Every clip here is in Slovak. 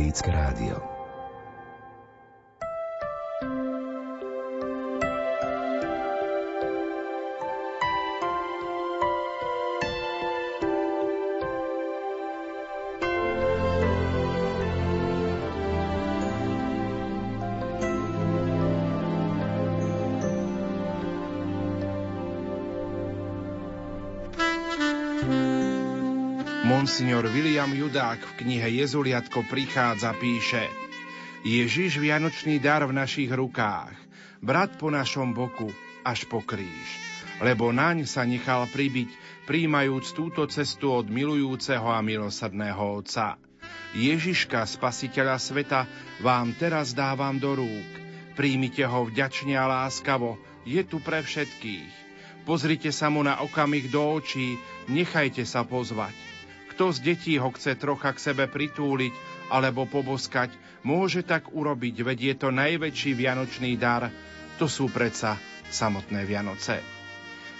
Katolícke rádio. Monsignor William Judák v knihe Jezuliatko prichádza píše Ježiš Vianočný dar v našich rukách, brat po našom boku, až po kríž. Lebo naň sa nechal pribiť, príjmajúc túto cestu od milujúceho a milosadného Otca. Ježiška, spasiteľa sveta, vám teraz dávam do rúk. Príjmite ho vďačne a láskavo, je tu pre všetkých. Pozrite sa mu na okamih do očí, nechajte sa pozvať. Kto z detí ho chce trocha k sebe pritúliť alebo poboskať, môže tak urobiť, veď je to najväčší vianočný dar. To sú predsa samotné Vianoce.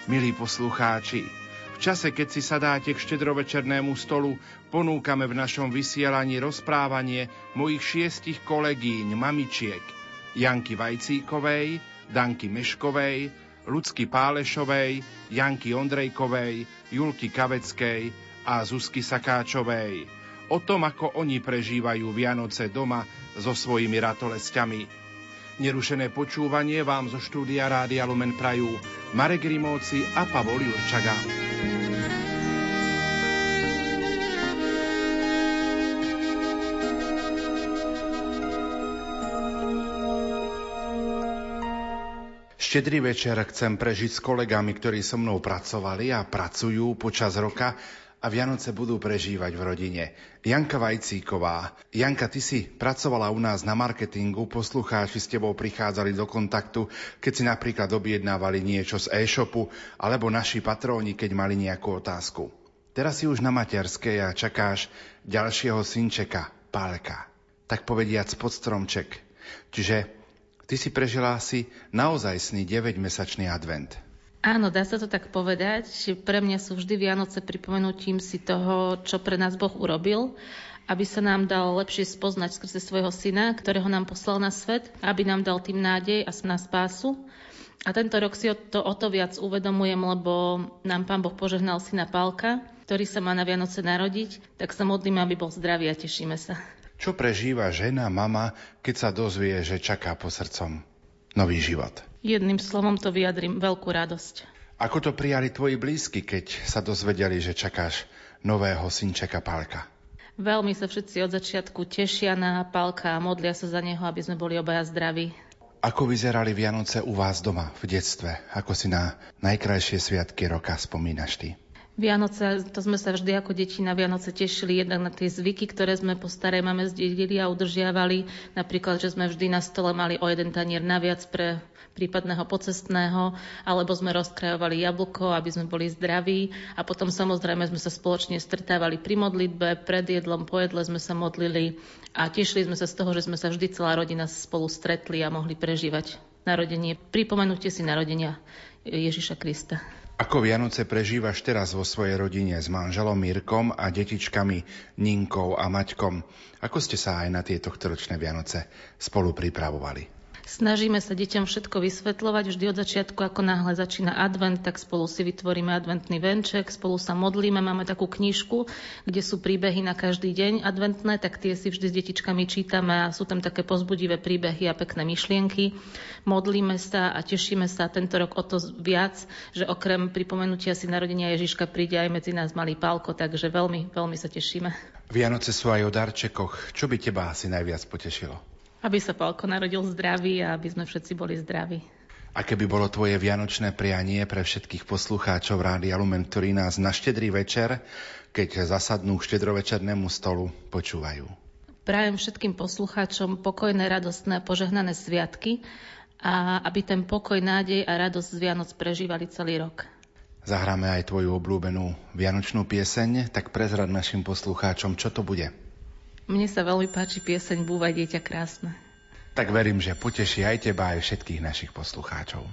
Milí poslucháči, v čase, keď si sadáte k štedrovečernému stolu, ponúkame v našom vysielaní rozprávanie mojich šiestich kolegíň, mamičiek, Janky Vajcíkovej, Danky Meškovej, Lucky Pálešovej, Janky Ondrejkovej, Julky Kaveckej, a Zuzky Sakáčovej o tom, ako oni prežívajú Vianoce doma so svojimi ratolesťami. Nerušené počúvanie vám zo štúdia Rádia Lumen Prajú Marek Rimóci a Pavol Jurčaga. Štedrý večer chcem prežiť s kolegami, ktorí so mnou pracovali a pracujú počas roka a Vianoce budú prežívať v rodine. Janka Vajcíková. Janka, ty si pracovala u nás na marketingu, poslucháči s tebou prichádzali do kontaktu, keď si napríklad objednávali niečo z e-shopu, alebo naši patróni, keď mali nejakú otázku. Teraz si už na materskej a čakáš ďalšieho synčeka, Pálka. Tak povediac pod stromček. Čiže ty si prežila asi naozajstný 9-mesačný advent. Áno, dá sa to tak povedať. Pre mňa sú vždy Vianoce pripomenutím si toho, čo pre nás Boh urobil, aby sa nám dal lepšie spoznať skrze svojho syna, ktorého nám poslal na svet, aby nám dal tým nádej a na spásu. A tento rok si to o to viac uvedomujem, lebo nám Pán Boh požehnal syna Pálka, ktorý sa má na Vianoce narodiť, tak sa modlíme, aby bol zdravý a tešíme sa. Čo prežíva žena, mama, keď sa dozvie, že čaká po srdcom nový život? Jedným slovom to vyjadrím veľkú radosť. Ako to prijali tvoji blízky, keď sa dozvedeli, že čakáš nového synčeka Pálka? Veľmi sa všetci od začiatku tešia na Pálka a modlia sa za neho, aby sme boli obaja zdraví. Ako vyzerali Vianoce u vás doma v detstve? Ako si na najkrajšie sviatky roka spomínaš ty? Vianoce, to sme sa vždy ako deti na Vianoce tešili jednak na tie zvyky, ktoré sme po starej mame zdedili a udržiavali. Napríklad, že sme vždy na stole mali o jeden tanier naviac pre prípadného pocestného, alebo sme rozkrajovali jablko, aby sme boli zdraví a potom samozrejme sme sa spoločne stretávali pri modlitbe, pred jedlom, po jedle sme sa modlili a tešili sme sa z toho, že sme sa vždy celá rodina spolu stretli a mohli prežívať narodenie, pripomenutie si narodenia Ježiša Krista. Ako Vianoce prežívaš teraz vo svojej rodine s manželom Mirkom a detičkami Ninkou a Maťkom? Ako ste sa aj na tieto ročné Vianoce spolu pripravovali? Snažíme sa deťom všetko vysvetľovať vždy od začiatku, ako náhle začína advent, tak spolu si vytvoríme adventný venček, spolu sa modlíme, máme takú knižku, kde sú príbehy na každý deň adventné, tak tie si vždy s detičkami čítame a sú tam také pozbudivé príbehy a pekné myšlienky. Modlíme sa a tešíme sa tento rok o to viac, že okrem pripomenutia si narodenia Ježiška príde aj medzi nás malý pálko, takže veľmi, veľmi sa tešíme. Vianoce sú aj o darčekoch. Čo by teba asi najviac potešilo? Aby sa Palko narodil zdravý a aby sme všetci boli zdraví. Aké by bolo tvoje vianočné prianie pre všetkých poslucháčov Rádia Lumen, ktorí nás na štedrý večer, keď zasadnú k štedrovečernému stolu, počúvajú? Prajem všetkým poslucháčom pokojné, radostné a požehnané sviatky a aby ten pokoj, nádej a radosť z Vianoc prežívali celý rok. Zahráme aj tvoju obľúbenú vianočnú pieseň, tak prezrad našim poslucháčom, čo to bude. Mne sa veľmi páči pieseň Búvaj dieťa krásne. Tak verím, že poteší aj teba, aj všetkých našich poslucháčov.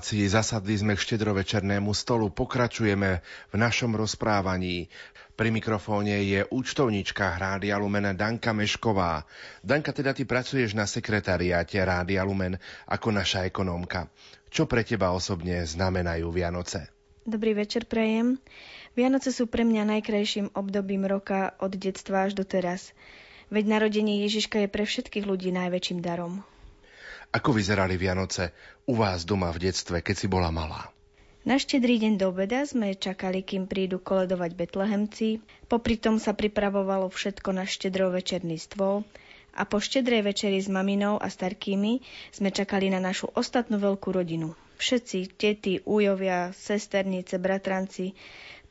Relácii Zasadli sme k štedrovečernému stolu. Pokračujeme v našom rozprávaní. Pri mikrofóne je účtovnička Rádia Lumen Danka Mešková. Danka, teda ty pracuješ na sekretariáte Rádia Lumen ako naša ekonómka. Čo pre teba osobne znamenajú Vianoce? Dobrý večer, prejem. Vianoce sú pre mňa najkrajším obdobím roka od detstva až do teraz. Veď narodenie Ježiška je pre všetkých ľudí najväčším darom. Ako vyzerali Vianoce u vás doma v detstve, keď si bola malá? Na štedrý deň do obeda sme čakali, kým prídu koledovať betlehemci. Popri tom sa pripravovalo všetko na štedrovečerný stôl a po štedrej večeri s maminou a starkými sme čakali na našu ostatnú veľkú rodinu. Všetci, tety, újovia, sesternice, bratranci,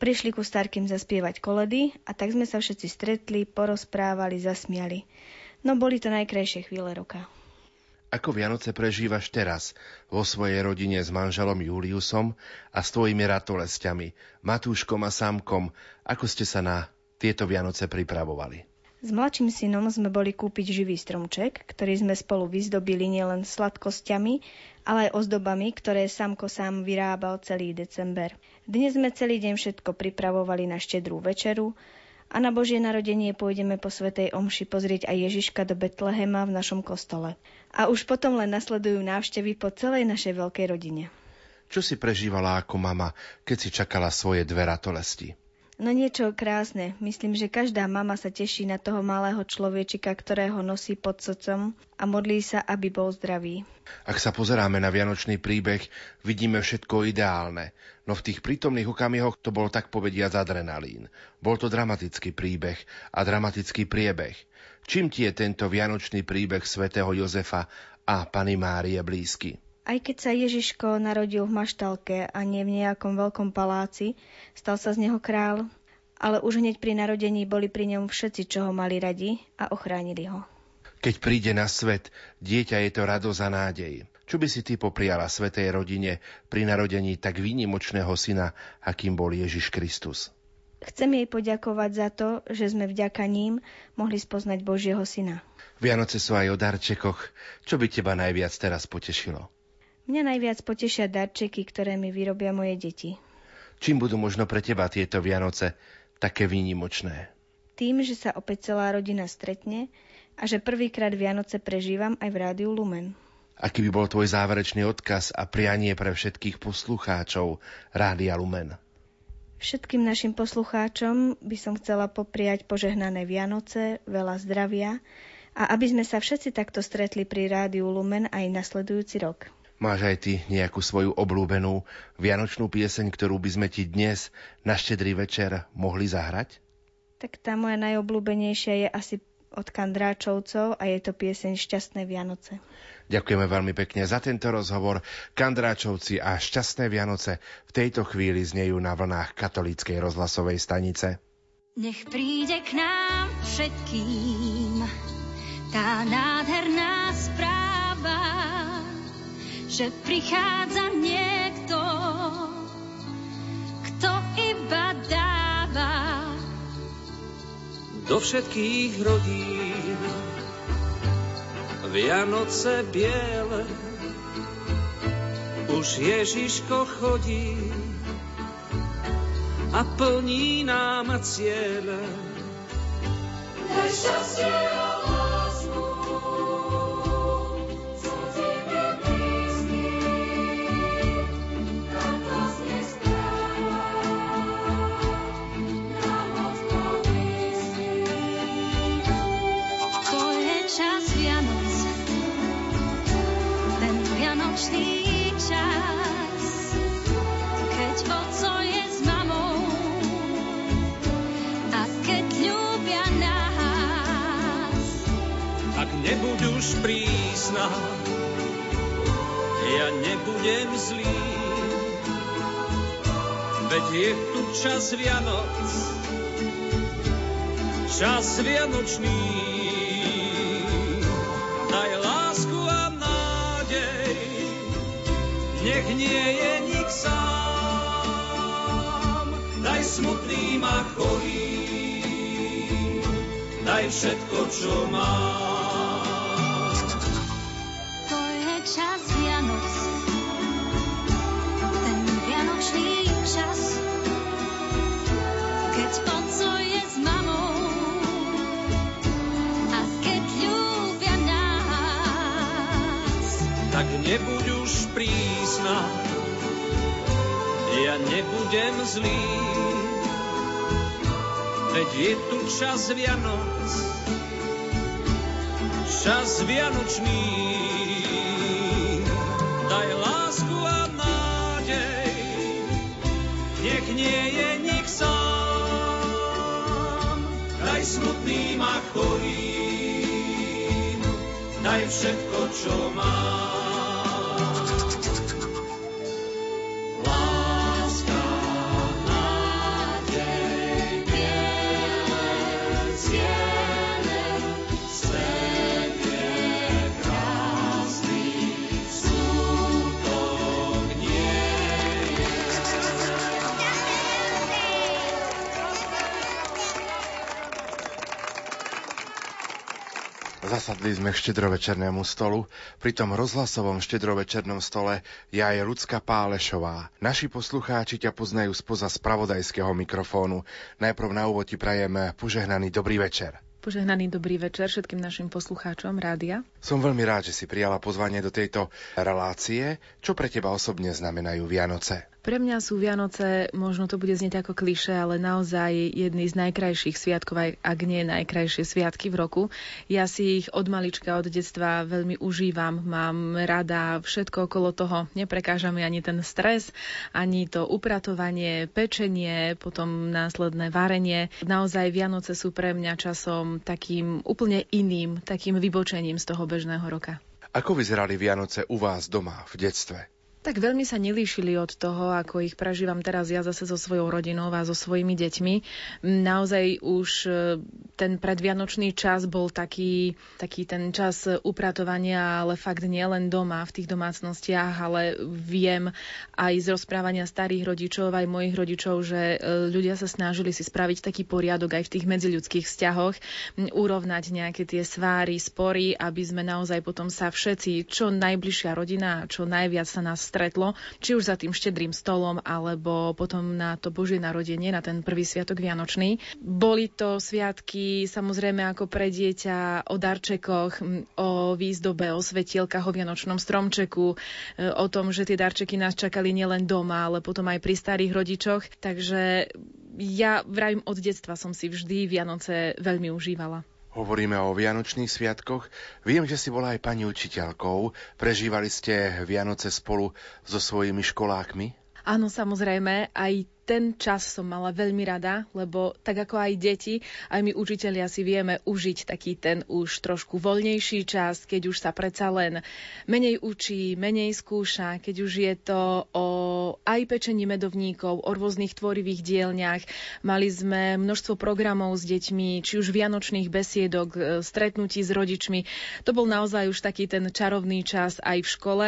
prišli ku starkým zaspievať koledy a tak sme sa všetci stretli, porozprávali, zasmiali. No boli to najkrajšie chvíle roka. Ako Vianoce prežívaš teraz vo svojej rodine s manželom Juliusom a s tvojimi ratolestiami, Matúškom a Samkom? Ako ste sa na tieto Vianoce pripravovali? S mladším synom sme boli kúpiť živý stromček, ktorý sme spolu vyzdobili nielen sladkosťami, ale aj ozdobami, ktoré Samko sám vyrábal celý december. Dnes sme celý deň všetko pripravovali na štedrú večeru, a na Božie narodenie pôjdeme po Svetej Omši pozrieť aj Ježiška do Betlehema v našom kostole. A už potom len nasledujú návštevy po celej našej veľkej rodine. Čo si prežívala ako mama, keď si čakala svoje dve ratolesti? No niečo krásne. Myslím, že každá mama sa teší na toho malého človečika, ktorého nosí pod srdcom a modlí sa, aby bol zdravý. Ak sa pozeráme na vianočný príbeh, vidíme všetko ideálne. No v tých prítomných okamihoch to bol tak povediať adrenalín. Bol to dramatický príbeh a dramatický priebeh. Čím ti je tento vianočný príbeh svätého Jozefa a Pany Márie blízky? Aj keď sa Ježiško narodil v maštalke a nie v nejakom veľkom paláci, stal sa z neho král, ale už hneď pri narodení boli pri ňom všetci, čo ho mali radi a ochránili ho. Keď príde na svet, dieťa je to radosť a nádej. Čo by si ty popriala svetej rodine pri narodení tak výnimočného syna, akým bol Ježiš Kristus? Chcem jej poďakovať za to, že sme vďaka ním mohli spoznať Božieho syna. Vianoce sú aj o darčekoch. Čo by teba najviac teraz potešilo? Mňa najviac potešia darčeky, ktoré mi vyrobia moje deti. Čím budú možno pre teba tieto Vianoce také výnimočné? Tým, že sa opäť celá rodina stretne a že prvýkrát Vianoce prežívam aj v rádiu Lumen. Aký by bol tvoj záverečný odkaz a prianie pre všetkých poslucháčov Rádia Lumen? Všetkým našim poslucháčom by som chcela popriať požehnané Vianoce, veľa zdravia a aby sme sa všetci takto stretli pri Rádiu Lumen aj nasledujúci rok. Máš aj ty nejakú svoju obľúbenú vianočnú pieseň, ktorú by sme ti dnes na štedrý večer mohli zahrať? Tak tá moja najobľúbenejšia je asi od Kandráčovcov a je to pieseň Šťastné Vianoce. Ďakujeme veľmi pekne za tento rozhovor. Kandráčovci a Šťastné Vianoce v tejto chvíli znejú na vlnách katolíckej rozhlasovej stanice. Nech príde k nám všetkým tá nádherná správa, že prichádza niekto, kto iba dáva. Do všetkých rodín Vianoce biele už Ježiško chodí a plní nám ciele. Daj šťastie a nebuď už prísna, ja nebudem zlý. Veď je tu čas Vianoc, čas Vianočný. Daj lásku a nádej, nech nie je nik sám. Daj smutným a chorým, daj všetko, čo mám. Prísna, ja nebudem zlý. Veď je tu čas Vianoc, čas Vianočný. Daj lásku a nádej, nech nie je nik sám. Daj smutným a chorým, daj všetko, čo mám. Zasadli sme k štedrovečernému stolu. Pri tom rozhlasovom štedrovečernom stole je aj Lucka Pálešová. Naši poslucháči ťa poznajú spoza spravodajského mikrofónu. Najprv na úvod ti prajem požehnaný dobrý večer. Požehnaný dobrý večer všetkým našim poslucháčom rádia. Som veľmi rád, že si prijala pozvanie do tejto relácie. Čo pre teba osobne znamenajú Vianoce? Pre mňa sú Vianoce, možno to bude znieť ako kliše, ale naozaj jedný z najkrajších sviatkov, aj ak nie najkrajšie sviatky v roku. Ja si ich od malička, od detstva veľmi užívam, mám rada všetko okolo toho. Neprekáža mi ani ten stres, ani to upratovanie, pečenie, potom následné varenie. Naozaj Vianoce sú pre mňa časom takým úplne iným, takým vybočením z toho bežného roka. Ako vyzerali Vianoce u vás doma v detstve? Tak veľmi sa nelíšili od toho, ako ich prežívam teraz ja zase so svojou rodinou a so svojimi deťmi. Naozaj už e, ten predvianočný čas bol taký, taký ten čas upratovania, ale fakt nie len doma, v tých domácnostiach, ale viem aj z rozprávania starých rodičov, aj mojich rodičov, že e, ľudia sa snažili si spraviť taký poriadok aj v tých medziľudských vzťahoch, urovnať nejaké tie sváry, spory, aby sme naozaj potom sa všetci, čo najbližšia rodina, čo najviac sa nás stretlo, či už za tým štedrým stolom, alebo potom na to Božie narodenie, na ten prvý sviatok Vianočný. Boli to sviatky samozrejme ako pre dieťa o darčekoch, o výzdobe, o svetielkach, o Vianočnom stromčeku, e, o tom, že tie darčeky nás čakali nielen doma, ale potom aj pri starých rodičoch. Takže ja vrajím od detstva som si vždy Vianoce veľmi užívala. Hovoríme o Vianočných sviatkoch. Viem, že si bola aj pani učiteľkou. Prežívali ste Vianoce spolu so svojimi školákmi? Áno, samozrejme, aj ten čas som mala veľmi rada, lebo tak ako aj deti, aj my učitelia si vieme užiť taký ten už trošku voľnejší čas, keď už sa predsa len menej učí, menej skúša, keď už je to o aj pečení medovníkov, o rôznych tvorivých dielniach. Mali sme množstvo programov s deťmi, či už vianočných besiedok, e, stretnutí s rodičmi. To bol naozaj už taký ten čarovný čas aj v škole.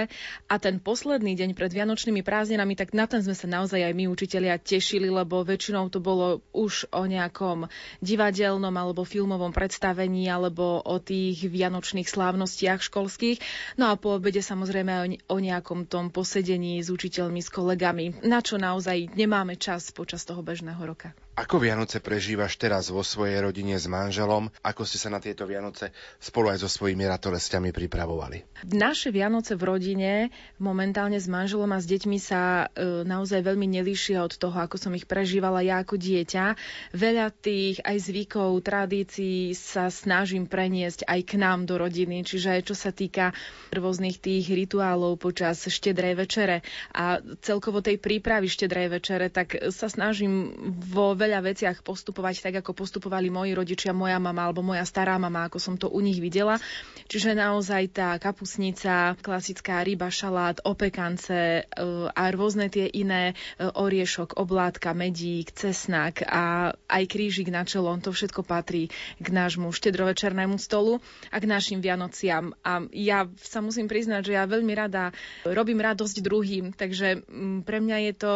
A ten posledný deň pred vianočnými prázdninami, tak na ten sme sa naozaj aj my učitelia tešili, lebo väčšinou to bolo už o nejakom divadelnom alebo filmovom predstavení alebo o tých vianočných slávnostiach školských. No a po obede samozrejme o nejakom tom posedení s učiteľmi, s kolegami, na čo naozaj nemáme čas počas toho bežného roka. Ako Vianoce prežívaš teraz vo svojej rodine s manželom? Ako ste sa na tieto Vianoce spolu aj so svojimi ratolestiami pripravovali? Naše Vianoce v rodine momentálne s manželom a s deťmi sa e, naozaj veľmi nelíšia od toho, ako som ich prežívala ja ako dieťa. Veľa tých aj zvykov, tradícií sa snažím preniesť aj k nám do rodiny, čiže aj čo sa týka rôznych tých rituálov počas štedrej večere a celkovo tej prípravy štedrej večere, tak sa snažím vo veľa veciach postupovať tak, ako postupovali moji rodičia, moja mama alebo moja stará mama, ako som to u nich videla. Čiže naozaj tá kapusnica, klasická ryba, šalát, opekance e, a rôzne tie iné e, oriešok, oblátka, medík, cesnak a aj krížik na čelom, to všetko patrí k nášmu štedrovečernému stolu a k našim Vianociam. A ja sa musím priznať, že ja veľmi rada robím radosť druhým, takže pre mňa je to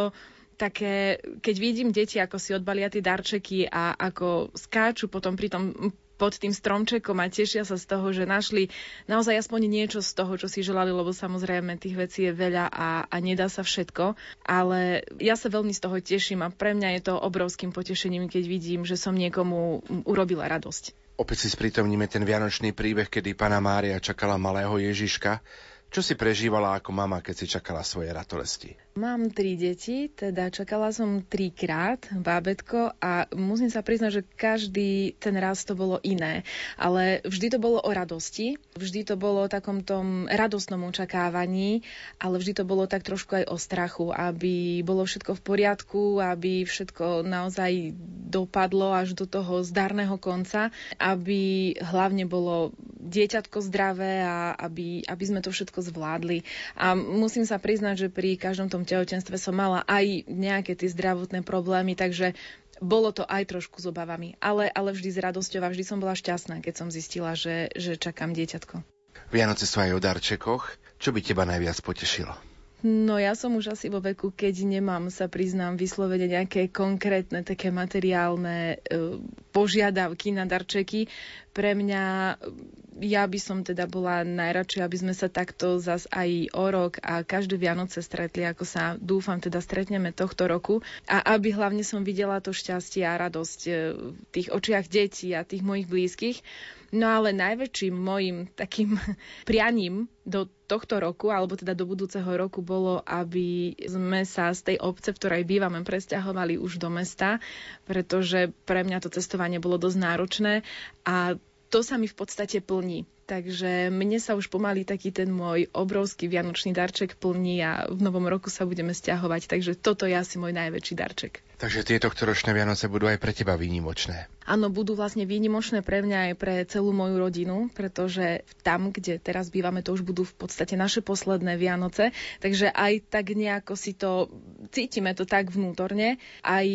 také, keď vidím deti, ako si odbalia tie darčeky a ako skáču potom pri tom pod tým stromčekom a tešia sa z toho, že našli naozaj aspoň niečo z toho, čo si želali, lebo samozrejme tých vecí je veľa a, a nedá sa všetko. Ale ja sa veľmi z toho teším a pre mňa je to obrovským potešením, keď vidím, že som niekomu urobila radosť. Opäť si sprítomníme ten vianočný príbeh, kedy pána Mária čakala malého Ježiška. Čo si prežívala ako mama, keď si čakala svoje ratolesti? Mám tri deti, teda čakala som trikrát bábetko a musím sa priznať, že každý ten raz to bolo iné. Ale vždy to bolo o radosti, vždy to bolo o takom tom radostnom očakávaní, ale vždy to bolo tak trošku aj o strachu, aby bolo všetko v poriadku, aby všetko naozaj dopadlo až do toho zdarného konca, aby hlavne bolo dieťatko zdravé a aby, aby sme to všetko zvládli. A musím sa priznať, že pri každom tom tehotenstve som mala aj nejaké tie zdravotné problémy, takže bolo to aj trošku s obavami, ale, ale vždy s radosťou a vždy som bola šťastná, keď som zistila, že, že čakám dieťatko. Vianoce sú aj o darčekoch. Čo by teba najviac potešilo? No ja som už asi vo veku, keď nemám, sa priznám, vyslovene nejaké konkrétne také materiálne e, požiadavky na darčeky. Pre mňa, ja by som teda bola najradšej, aby sme sa takto zas aj o rok a každé Vianoce stretli, ako sa dúfam teda stretneme tohto roku a aby hlavne som videla to šťastie a radosť e, v tých očiach detí a tých mojich blízkych No ale najväčším mojim takým prianím do tohto roku, alebo teda do budúceho roku bolo, aby sme sa z tej obce, v ktorej bývame, presťahovali už do mesta, pretože pre mňa to cestovanie bolo dosť náročné a to sa mi v podstate plní. Takže mne sa už pomaly taký ten môj obrovský vianočný darček plní a v novom roku sa budeme stiahovať. Takže toto je asi môj najväčší darček. Takže tieto ročné Vianoce budú aj pre teba výnimočné. Áno, budú vlastne výnimočné pre mňa aj pre celú moju rodinu, pretože tam, kde teraz bývame, to už budú v podstate naše posledné Vianoce. Takže aj tak nejako si to cítime to tak vnútorne. Aj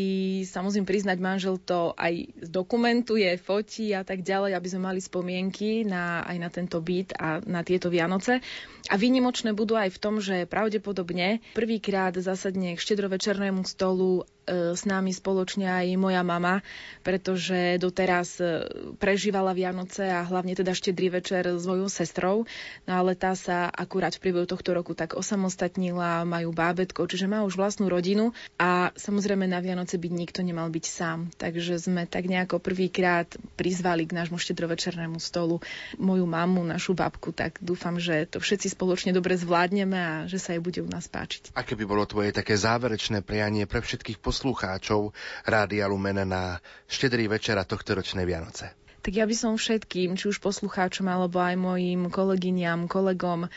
sa priznať, manžel to aj zdokumentuje, fotí a tak ďalej, aby sme mali spomienky na, aj na tento byt a na tieto Vianoce. A výnimočné budú aj v tom, že pravdepodobne prvýkrát zasadne k štedrovečernému stolu s nami spoločne aj moja mama, pretože doteraz e, prežívala Vianoce a hlavne teda štedrý večer s svojou sestrou, no ale tá sa akurát v priebehu tohto roku tak osamostatnila, majú bábetko, čiže má už vlastnú rodinu a samozrejme na Vianoce byť nikto nemal byť sám. Takže sme tak nejako prvýkrát prizvali k nášmu štedrovečernému stolu moju mamu, našu babku, tak dúfam, že to všetci spoločne dobre zvládneme a že sa jej bude u nás páčiť. Aké by bolo tvoje také záverečné prianie pre všetkých poslucháčov Rádia Lumen na štedrý večer a tohto ročné Vianoce? Tak ja by som všetkým, či už poslucháčom, alebo aj mojim kolegyňam, kolegom e,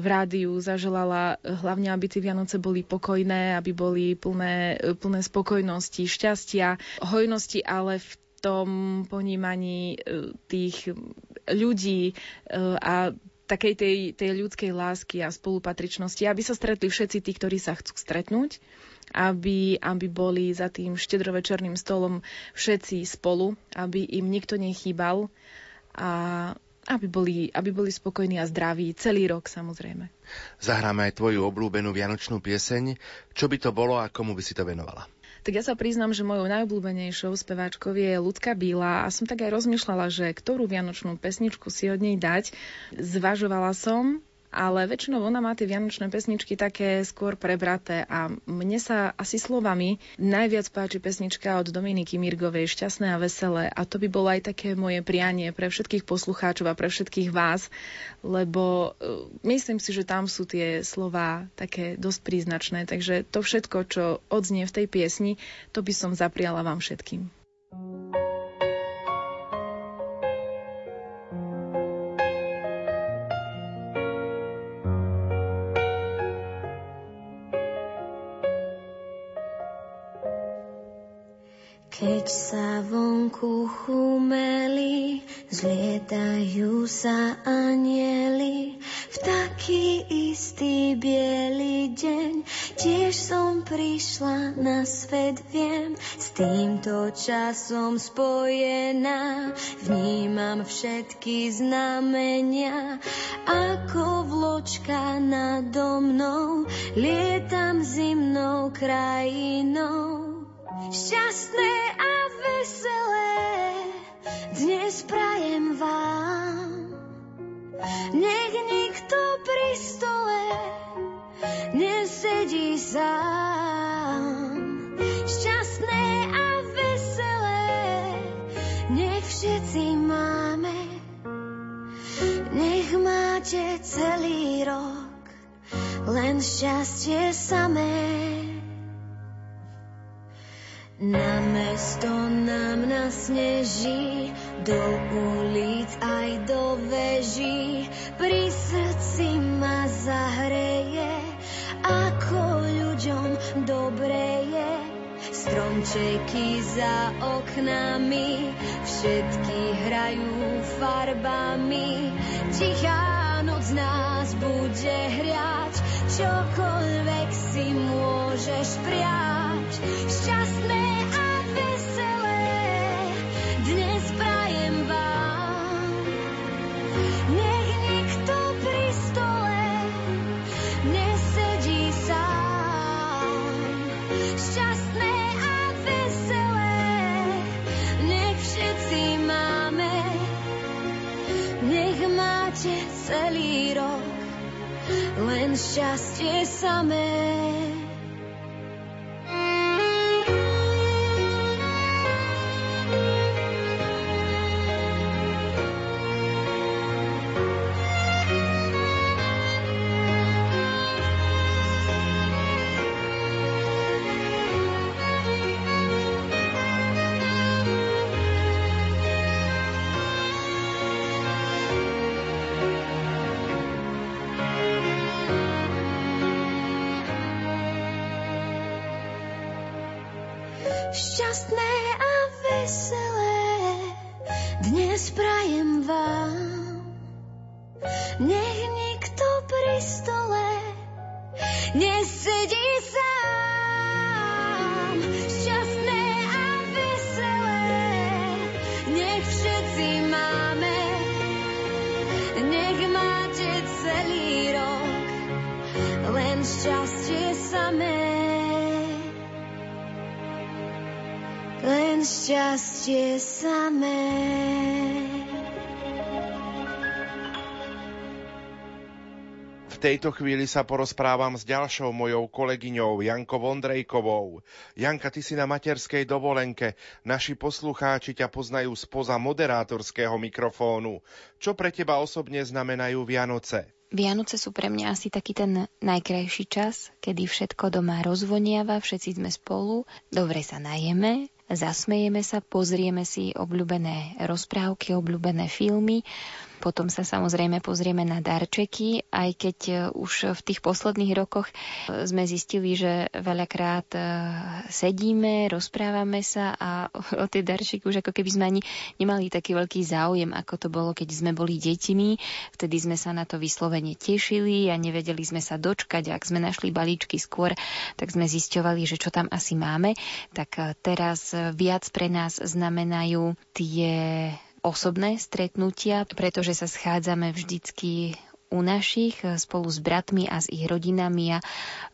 v rádiu zaželala e, hlavne, aby tie Vianoce boli pokojné, aby boli plné, e, plné spokojnosti, šťastia, hojnosti, ale v tom ponímaní tých ľudí a takej tej, tej ľudskej lásky a spolupatričnosti, aby sa stretli všetci tí, ktorí sa chcú stretnúť aby, aby boli za tým štedrovečerným stolom všetci spolu, aby im nikto nechýbal a aby boli, aby boli spokojní a zdraví celý rok samozrejme. Zahráme aj tvoju obľúbenú vianočnú pieseň. Čo by to bolo a komu by si to venovala? Tak ja sa priznam, že mojou najobľúbenejšou speváčkou je Ľudka Bíla a som tak aj rozmýšľala, že ktorú vianočnú pesničku si od nej dať. Zvažovala som ale väčšinou ona má tie vianočné pesničky také skôr prebraté a mne sa asi slovami najviac páči pesnička od Dominiky Mirgovej Šťastné a veselé a to by bolo aj také moje prianie pre všetkých poslucháčov a pre všetkých vás, lebo uh, myslím si, že tam sú tie slova také dosť príznačné, takže to všetko, čo odznie v tej piesni, to by som zapriala vám všetkým. thank you Keď sa vonku chumeli, zlietajú sa anieli, v taký istý biely deň, tiež som prišla na svet, viem, s týmto časom spojená, vnímam všetky znamenia, ako vločka nado mnou, lietam zimnou krajinou. Šťastné veselé dnes prajem vám. Nech nikto pri stole nesedí sám. Šťastné a veselé nech všetci máme. Nech máte celý rok len šťastie samé. Na mesto nám nasneží, do ulic aj do veží, pri srdci ma zahreje, ako ľuďom dobre je. Stromčeky za oknami, všetky hrajú farbami, tichá noc nás bude hriať, čokoľvek si môžeš priať. Šťastné Justice Summit. Len šťastie samé. tejto chvíli sa porozprávam s ďalšou mojou kolegyňou Jankou Ondrejkovou. Janka, ty si na materskej dovolenke. Naši poslucháči ťa poznajú spoza moderátorského mikrofónu. Čo pre teba osobne znamenajú Vianoce? Vianoce sú pre mňa asi taký ten najkrajší čas, kedy všetko doma rozvoniava, všetci sme spolu, dobre sa najeme, zasmejeme sa, pozrieme si obľúbené rozprávky, obľúbené filmy potom sa samozrejme pozrieme na darčeky, aj keď e, už v tých posledných rokoch e, sme zistili, že veľakrát e, sedíme, rozprávame sa a o tie darčeky už ako keby sme ani nemali taký veľký záujem, ako to bolo, keď sme boli deťmi. Vtedy sme sa na to vyslovene tešili a nevedeli sme sa dočkať. Ak sme našli balíčky skôr, tak sme zisťovali, že čo tam asi máme. Tak teraz viac pre nás znamenajú tie osobné stretnutia, pretože sa schádzame vždycky u našich spolu s bratmi a s ich rodinami a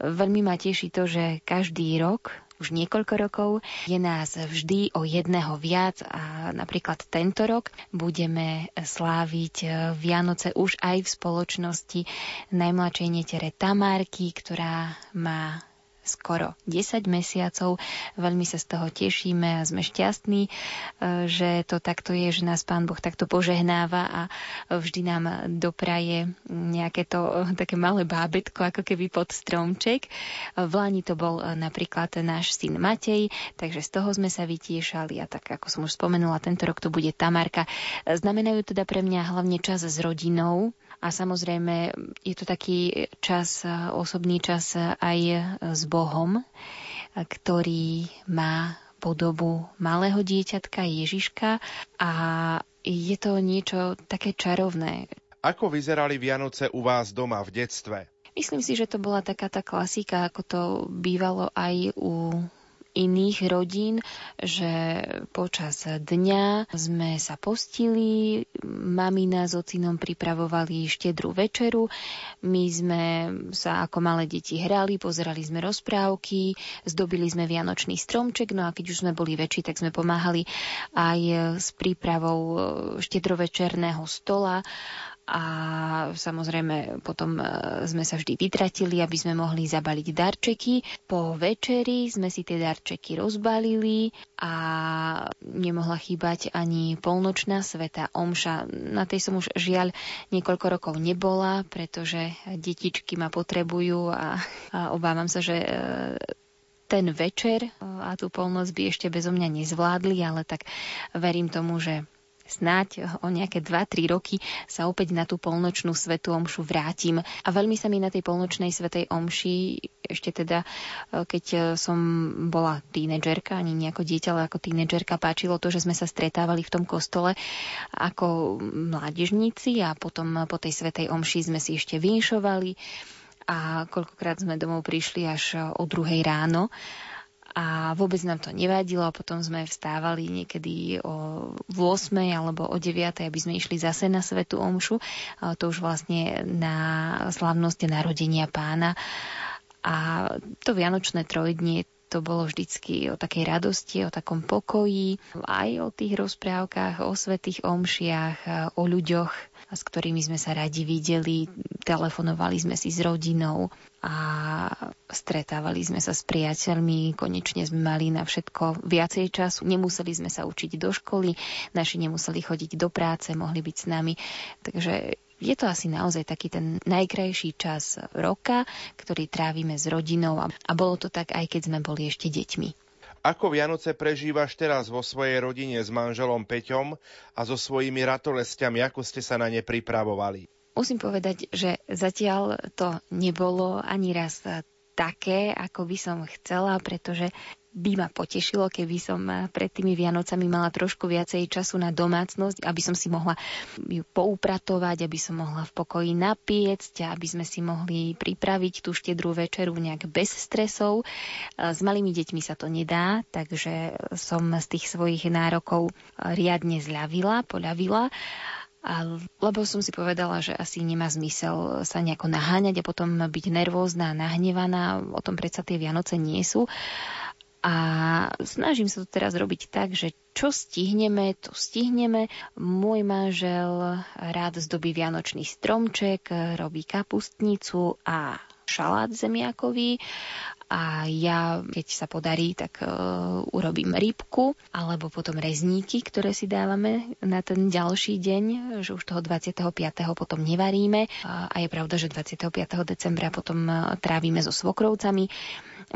veľmi ma teší to, že každý rok už niekoľko rokov. Je nás vždy o jedného viac a napríklad tento rok budeme sláviť Vianoce už aj v spoločnosti najmladšej netere Tamárky, ktorá má skoro 10 mesiacov. Veľmi sa z toho tešíme a sme šťastní, e, že to takto je, že nás Pán Boh takto požehnáva a vždy nám dopraje nejaké to e, také malé bábetko, ako keby pod stromček. V Lani to bol e, napríklad náš syn Matej, takže z toho sme sa vytiešali a tak, ako som už spomenula, tento rok to bude Tamarka. Znamenajú teda pre mňa hlavne čas s rodinou, a samozrejme je to taký čas, osobný čas aj s Bohom, ktorý má podobu malého dieťatka Ježiška a je to niečo také čarovné. Ako vyzerali Vianoce u vás doma v detstve? Myslím si, že to bola taká tá klasika, ako to bývalo aj u iných rodín, že počas dňa sme sa postili, mamina s ocinom pripravovali štedrú večeru, my sme sa ako malé deti hrali, pozerali sme rozprávky, zdobili sme vianočný stromček, no a keď už sme boli väčší, tak sme pomáhali aj s prípravou štedrovečerného stola a samozrejme potom e, sme sa vždy vytratili, aby sme mohli zabaliť darčeky. Po večeri sme si tie darčeky rozbalili a nemohla chýbať ani polnočná sveta omša. Na tej som už žiaľ niekoľko rokov nebola, pretože detičky ma potrebujú a, a obávam sa, že e, ten večer a tú polnoc by ešte bezo mňa nezvládli, ale tak verím tomu, že snáď o nejaké 2-3 roky sa opäť na tú polnočnú svetú omšu vrátim. A veľmi sa mi na tej polnočnej svetej omši, ešte teda, e, keď e, som bola tínedžerka, ani nejako dieťa, ale ako tínedžerka, páčilo to, že sme sa stretávali v tom kostole ako mládežníci a potom po tej svetej omši sme si ešte vinšovali a koľkokrát sme domov prišli až o druhej ráno a vôbec nám to nevadilo potom sme vstávali niekedy o 8 alebo o 9, aby sme išli zase na Svetu Omšu. To už vlastne na slavnosť narodenia pána. A to Vianočné trojdnie to bolo vždycky o takej radosti, o takom pokoji, aj o tých rozprávkach, o svetých omšiach, o ľuďoch, s ktorými sme sa radi videli, telefonovali sme si s rodinou a stretávali sme sa s priateľmi, konečne sme mali na všetko viacej času, nemuseli sme sa učiť do školy, naši nemuseli chodiť do práce, mohli byť s nami, takže je to asi naozaj taký ten najkrajší čas roka, ktorý trávime s rodinou a, a bolo to tak aj keď sme boli ešte deťmi. Ako Vianoce prežívaš teraz vo svojej rodine s manželom Peťom a so svojimi ratolestiami, ako ste sa na ne pripravovali? Musím povedať, že zatiaľ to nebolo ani raz také, ako by som chcela, pretože by ma potešilo, keby som eh, pred tými Vianocami mala trošku viacej času na domácnosť, aby som si mohla ju poupratovať, aby som mohla v pokoji napiecť, aby sme si mohli pripraviť tú štedrú večeru nejak bez stresov. Eh, s malými deťmi sa to nedá, takže som z tých svojich nárokov eh, riadne zľavila, poľavila. A, lebo som si povedala, že asi nemá zmysel sa nejako naháňať a potom byť nervózna a nahnevaná. O tom predsa tie Vianoce nie sú. A snažím sa to teraz robiť tak, že čo stihneme, to stihneme. Môj manžel rád zdobí vianočný stromček, robí kapustnicu a šalát zemiakový a ja, keď sa podarí, tak uh, urobím rybku alebo potom rezníky, ktoré si dávame na ten ďalší deň, že už toho 25. potom nevaríme a je pravda, že 25. decembra potom uh, trávime so svokrovcami.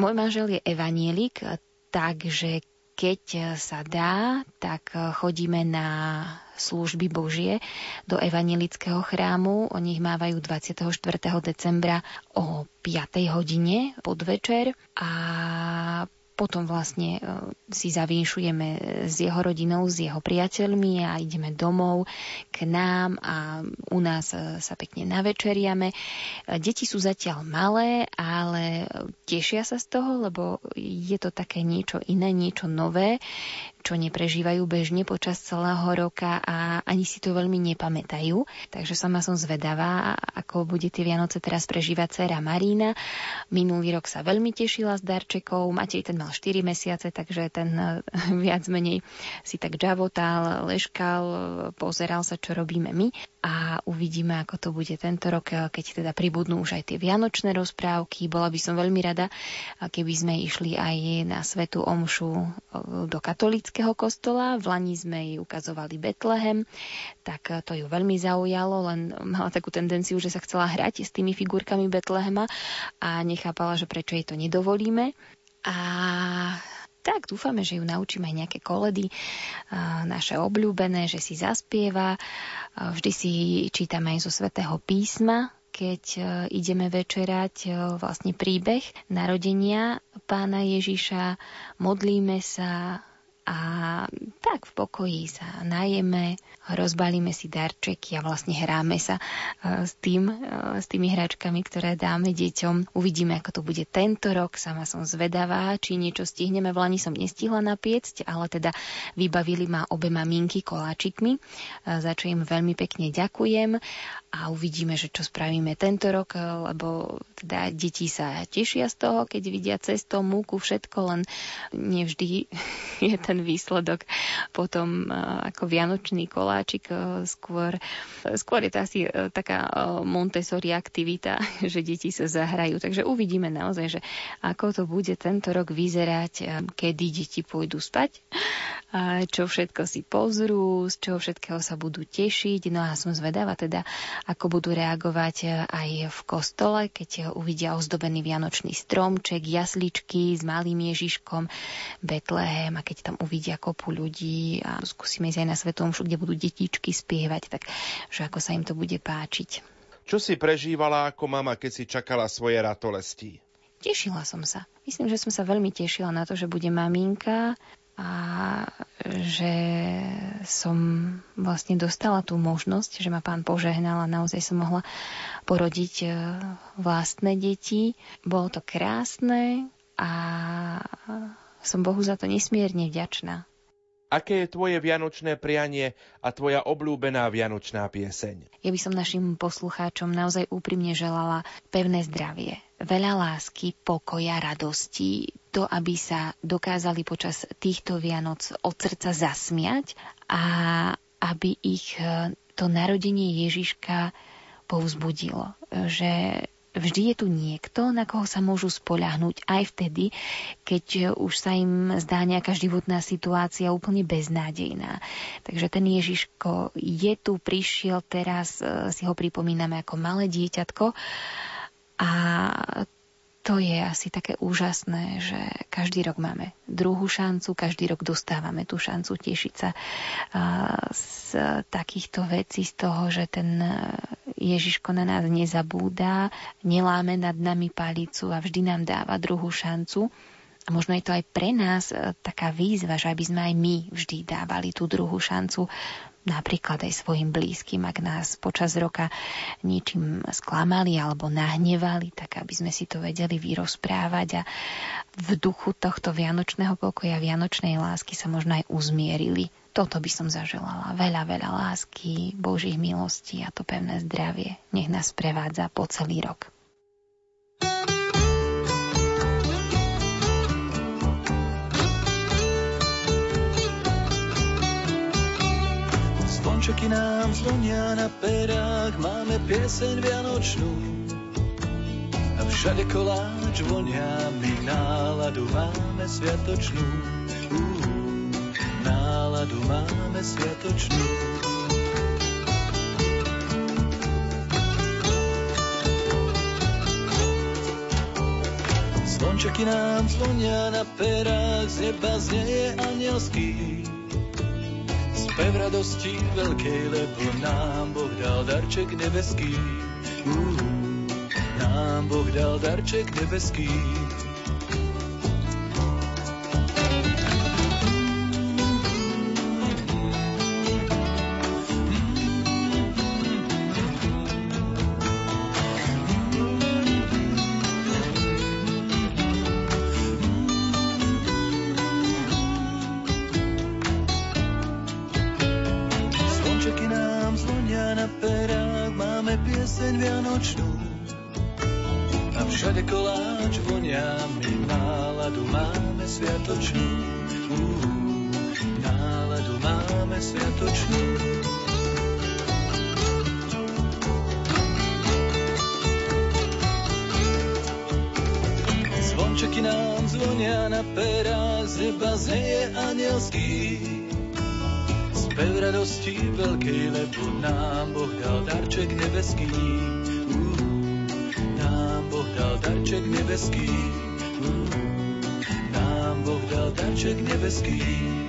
Môj manžel je evanielik, takže keď sa dá, tak chodíme na služby Božie do evanelického chrámu. Oni ich mávajú 24. decembra o 5. hodine podvečer a potom vlastne e, si zavínšujeme s jeho rodinou, s jeho priateľmi a ideme domov k nám a u nás e, sa pekne navečeriame. E, deti sú zatiaľ malé, ale tešia sa z toho, lebo je to také niečo iné, niečo nové čo neprežívajú bežne počas celého roka a ani si to veľmi nepamätajú. Takže sama som zvedavá, ako bude tie Vianoce teraz prežívať dcera Marína. Minulý rok sa veľmi tešila z darčekov. Matej ten mal 4 mesiace, takže ten eh, viac menej si tak džavotal, leškal, pozeral sa, čo robíme my a uvidíme, ako to bude tento rok, keď teda pribudnú už aj tie vianočné rozprávky. Bola by som veľmi rada, keby sme išli aj na Svetu Omšu eh, do katolického kostola. V Lani sme jej ukazovali Betlehem, tak eh, to ju veľmi zaujalo, len mala takú tendenciu, že sa chcela hrať s tými figurkami Betlehema a nechápala, že prečo jej to nedovolíme. A tak dúfame, že ju naučíme aj nejaké koledy, naše obľúbené, že si zaspieva. Vždy si čítame aj zo svätého písma, keď e, ideme večerať e, vlastne príbeh narodenia pána Ježiša, modlíme sa, a tak v pokoji sa najeme, rozbalíme si darčeky a vlastne hráme sa e, s, tým, e, s tými hračkami, ktoré dáme deťom. Uvidíme, ako to bude tento rok. Sama som zvedavá, či niečo stihneme. V Lani som nestihla napiecť, ale teda vybavili ma obe maminky koláčikmi, e, za čo im veľmi pekne ďakujem a uvidíme, že čo spravíme tento rok, lebo teda deti sa tešia z toho, keď vidia cesto, múku, všetko, len nevždy je ten výsledok potom e, ako vianočný koláčik, e, skôr, skôr je to asi e, taká Montessori aktivita, že deti sa zahrajú. Takže uvidíme naozaj, že ako to bude tento rok vyzerať, kedy deti pôjdu spať, čo všetko si pozrú, z čoho všetkého sa budú tešiť. No a som zvedavá teda, ako budú reagovať e, aj v kostole, keď uvidia ozdobený vianočný stromček, jasličky s malým Ježiškom, Betlehem a keď tam uvidia kopu ľudí a skúsime ísť aj na Svetom kde budú detičky spievať, tak že ako sa im to bude páčiť. Čo si prežívala ako mama, keď si čakala svoje ratolesti? Tešila som sa. Myslím, že som sa veľmi tešila na to, že bude maminka, a že som vlastne dostala tú možnosť, že ma pán požehnal a naozaj som mohla porodiť e, vlastné deti. Bolo to krásne a som Bohu za to nesmierne vďačná. Aké je tvoje vianočné prianie a tvoja obľúbená vianočná pieseň? Ja by som našim poslucháčom naozaj úprimne želala pevné zdravie, veľa lásky, pokoja, radosti, to, aby sa dokázali počas týchto Vianoc od srdca zasmiať a aby ich e, to narodenie Ježiška povzbudilo. Že vždy je tu niekto, na koho sa môžu spoľahnúť aj vtedy, keď už sa im zdá nejaká životná situácia úplne beznádejná. Takže ten Ježiško je tu, prišiel teraz, e, si ho pripomíname ako malé dieťatko a to je asi také úžasné, že každý rok máme druhú šancu, každý rok dostávame tú šancu tešiť sa z takýchto vecí, z toho, že ten Ježiško na nás nezabúda, neláme nad nami palicu a vždy nám dáva druhú šancu. A možno je to aj pre nás e, taká výzva, že aby sme aj my vždy dávali tú druhú šancu napríklad aj svojim blízkym, ak nás počas roka ničím sklamali alebo nahnevali, tak aby sme si to vedeli vyrozprávať a v duchu tohto vianočného pokoja, vianočnej lásky sa možno aj uzmierili. Toto by som zaželala. Veľa, veľa lásky, Božích milostí a to pevné zdravie. Nech nás prevádza po celý rok. Zvončeky nám zvonia na perách, máme pieseň vianočnú. A všade koláč vonia, my náladu máme sviatočnú. Náladu máme sviatočnú. Zvončeky nám zvonia na perách, z neba znieje anielský. Spev radosti veľkej, lebo nám Boh dal darček nebeský. Uh, nám Boh dal darček nebeský. Nám Boh dal darček nebeský. Uh, nám Boh dal darček nebeský. Uh, nám Boh dal darček nebeský.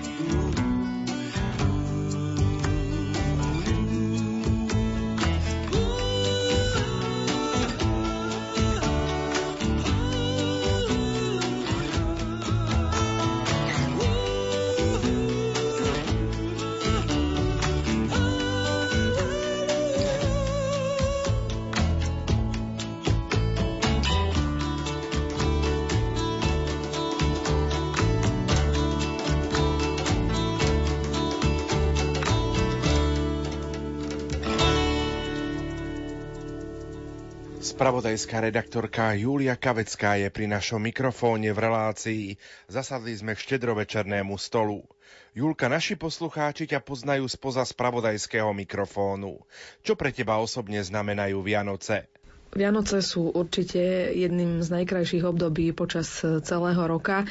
Spravodajská redaktorka Júlia Kavecká je pri našom mikrofóne v relácii Zasadli sme k štedrovečernému stolu. Julka, naši poslucháči ťa poznajú spoza spravodajského mikrofónu. Čo pre teba osobne znamenajú Vianoce? Vianoce sú určite jedným z najkrajších období počas celého roka.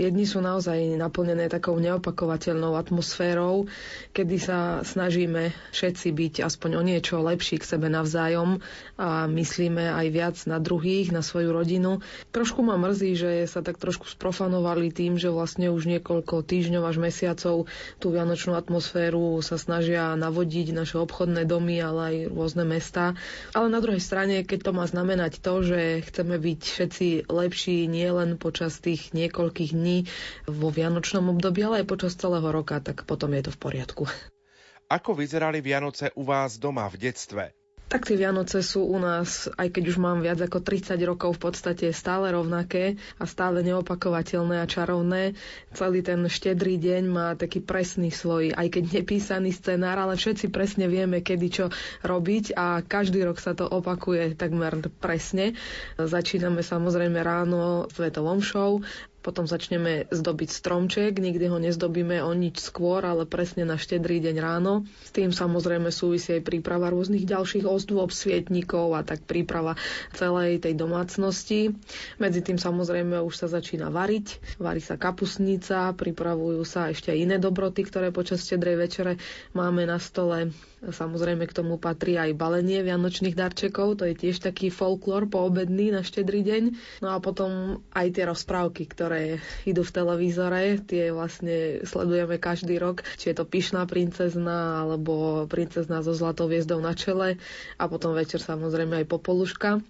Tie dni sú naozaj naplnené takou neopakovateľnou atmosférou, kedy sa snažíme všetci byť aspoň o niečo lepší k sebe navzájom a myslíme aj viac na druhých, na svoju rodinu. Trošku ma mrzí, že sa tak trošku sprofanovali tým, že vlastne už niekoľko týždňov až mesiacov tú vianočnú atmosféru sa snažia navodiť naše obchodné domy, ale aj rôzne mesta. Ale na druhej strane, keď to má znamenať to, že chceme byť všetci lepší nielen počas tých niekoľkých dní vo vianočnom období, ale aj počas celého roka, tak potom je to v poriadku. Ako vyzerali Vianoce u vás doma v detstve? Tak tie Vianoce sú u nás, aj keď už mám viac ako 30 rokov, v podstate stále rovnaké a stále neopakovateľné a čarovné. Celý ten štedrý deň má taký presný svoj, aj keď nepísaný scenár, ale všetci presne vieme, kedy čo robiť a každý rok sa to opakuje takmer presne. Začíname samozrejme ráno svetovom show potom začneme zdobiť stromček, nikdy ho nezdobíme o nič skôr, ale presne na štedrý deň ráno. S tým samozrejme súvisí aj príprava rôznych ďalších ozdôb, svietnikov a tak príprava celej tej domácnosti. Medzi tým samozrejme už sa začína variť. Varí sa kapusnica, pripravujú sa ešte iné dobroty, ktoré počas štedrej večere máme na stole. Samozrejme k tomu patrí aj balenie vianočných darčekov, to je tiež taký folklór poobedný na štedrý deň. No a potom aj tie rozprávky, ktoré idú v televízore, tie vlastne sledujeme každý rok, či je to Pyšná princezna alebo princezna so zlatou hviezdou na čele a potom večer samozrejme aj Popoluška.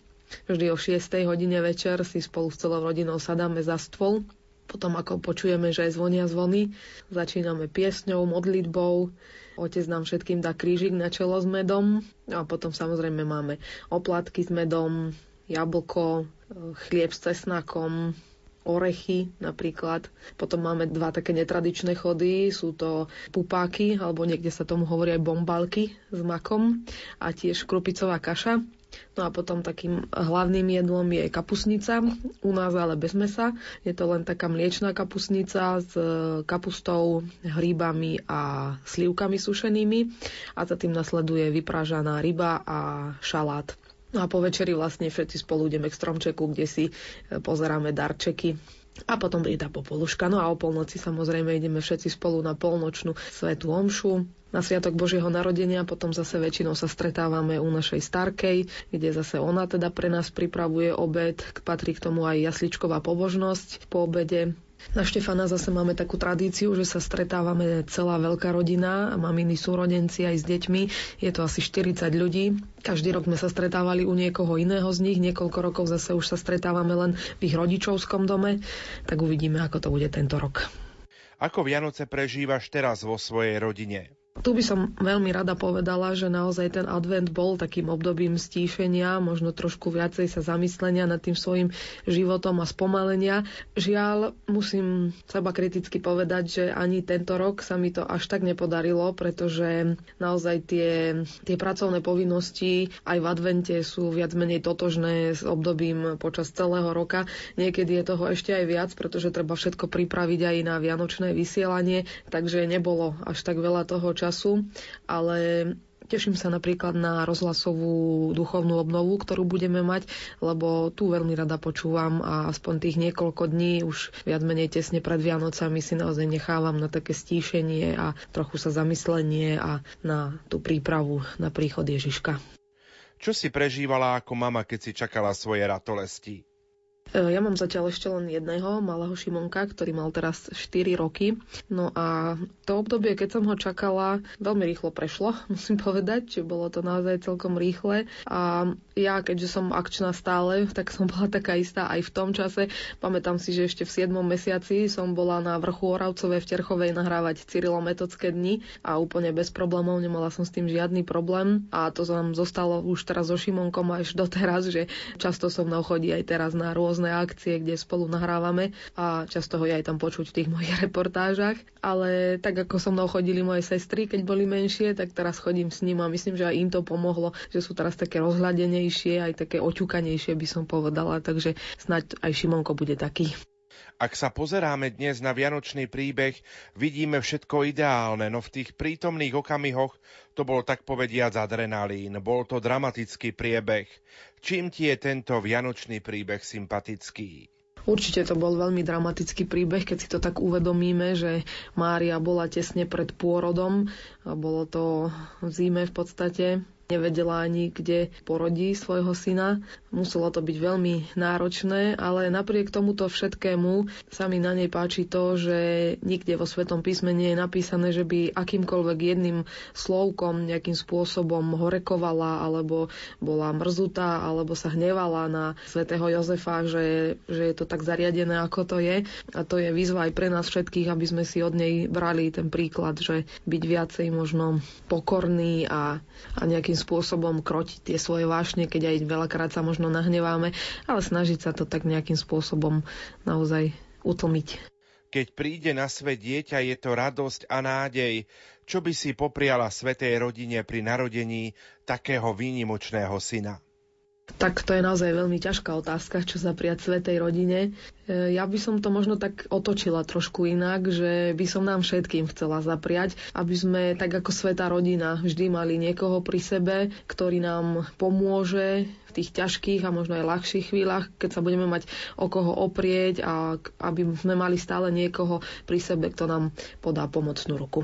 Vždy o 6. hodine večer si spolu s celou rodinou sadáme za stôl potom ako počujeme, že zvonia zvony, začíname piesňou, modlitbou, Otec nám všetkým dá krížik na čelo s medom a potom samozrejme máme oplatky s medom, jablko, chlieb s cesnakom, orechy napríklad. Potom máme dva také netradičné chody, sú to pupáky, alebo niekde sa tomu hovorí aj bombalky s makom a tiež krupicová kaša. No a potom takým hlavným jedlom je kapusnica, u nás ale bez mesa. Je to len taká mliečná kapusnica s kapustou, hríbami a slivkami sušenými a za tým nasleduje vypražaná ryba a šalát. No a po večeri vlastne všetci spolu ideme k stromčeku, kde si e, pozeráme darčeky. A potom tá popoluška. No a o polnoci samozrejme ideme všetci spolu na polnočnú svetú omšu. Na Sviatok Božieho narodenia potom zase väčšinou sa stretávame u našej starkej, kde zase ona teda pre nás pripravuje obed. Patrí k tomu aj jasličková pobožnosť po obede. Na Štefana zase máme takú tradíciu, že sa stretávame celá veľká rodina, maminy súrodenci aj s deťmi. Je to asi 40 ľudí. Každý rok sme sa stretávali u niekoho iného z nich, niekoľko rokov zase už sa stretávame len v ich rodičovskom dome. Tak uvidíme, ako to bude tento rok. Ako Vianoce prežívaš teraz vo svojej rodine? Tu by som veľmi rada povedala, že naozaj ten advent bol takým obdobím stíšenia, možno trošku viacej sa zamyslenia nad tým svojim životom a spomalenia. Žiaľ, musím seba kriticky povedať, že ani tento rok sa mi to až tak nepodarilo, pretože naozaj tie, tie pracovné povinnosti aj v advente sú viac menej totožné s obdobím počas celého roka. Niekedy je toho ešte aj viac, pretože treba všetko pripraviť aj na vianočné vysielanie, takže nebolo až tak veľa toho času, ale Teším sa napríklad na rozhlasovú duchovnú obnovu, ktorú budeme mať, lebo tu veľmi rada počúvam a aspoň tých niekoľko dní už viac menej tesne pred Vianocami si naozaj nechávam na také stíšenie a trochu sa zamyslenie a na tú prípravu na príchod Ježiška. Čo si prežívala ako mama, keď si čakala svoje ratolesti? E, ja mám zatiaľ ešte len jedného, malého Šimonka, ktorý mal teraz 4 roky. No a to obdobie, keď som ho čakala, veľmi rýchlo prešlo, musím povedať, že bolo to naozaj celkom rýchle. A ja, keďže som akčná stále, tak som bola taká istá aj v tom čase. Pamätám si, že ešte v 7. mesiaci som bola na vrchu Oravcovej v Terchovej nahrávať Cyrilometodské dni a úplne bez problémov, nemala som s tým žiadny problém. A to nám zostalo už teraz so Šimonkom až doteraz, že často som na chodí aj teraz na rôzne akcie, kde spolu nahrávame a často ho aj tam počuť v tých mojich reportážach. Ale tak ako so mnou chodili moje sestry, keď boli menšie, tak teraz chodím s ním a myslím, že aj im to pomohlo, že sú teraz také rozhľadenejšie, aj také oťukanejšie by som povedala, takže snáď aj Šimonko bude taký. Ak sa pozeráme dnes na vianočný príbeh, vidíme všetko ideálne, no v tých prítomných okamihoch to bol tak povediac adrenalín, bol to dramatický priebeh. Čím ti je tento vianočný príbeh sympatický? Určite to bol veľmi dramatický príbeh, keď si to tak uvedomíme, že Mária bola tesne pred pôrodom bolo to v zime v podstate nevedela ani, kde porodí svojho syna. Muselo to byť veľmi náročné, ale napriek tomuto všetkému sa mi na nej páči to, že nikde vo Svetom písme nie je napísané, že by akýmkoľvek jedným slovkom nejakým spôsobom horekovala, alebo bola mrzutá, alebo sa hnevala na svätého Jozefa, že, že je to tak zariadené, ako to je. A to je výzva aj pre nás všetkých, aby sme si od nej brali ten príklad, že byť viacej možno pokorný a, a nejakým spôsobom krotiť tie svoje vášne, keď aj veľakrát sa možno nahneváme, ale snažiť sa to tak nejakým spôsobom naozaj utlmiť. Keď príde na svet dieťa, je to radosť a nádej. Čo by si popriala svetej rodine pri narodení takého výnimočného syna? Tak to je naozaj veľmi ťažká otázka, čo zapriať svetej rodine. E, ja by som to možno tak otočila trošku inak, že by som nám všetkým chcela zapriať, aby sme tak ako sveta rodina vždy mali niekoho pri sebe, ktorý nám pomôže v tých ťažkých a možno aj ľahších chvíľach, keď sa budeme mať o koho oprieť a aby sme mali stále niekoho pri sebe, kto nám podá pomocnú ruku.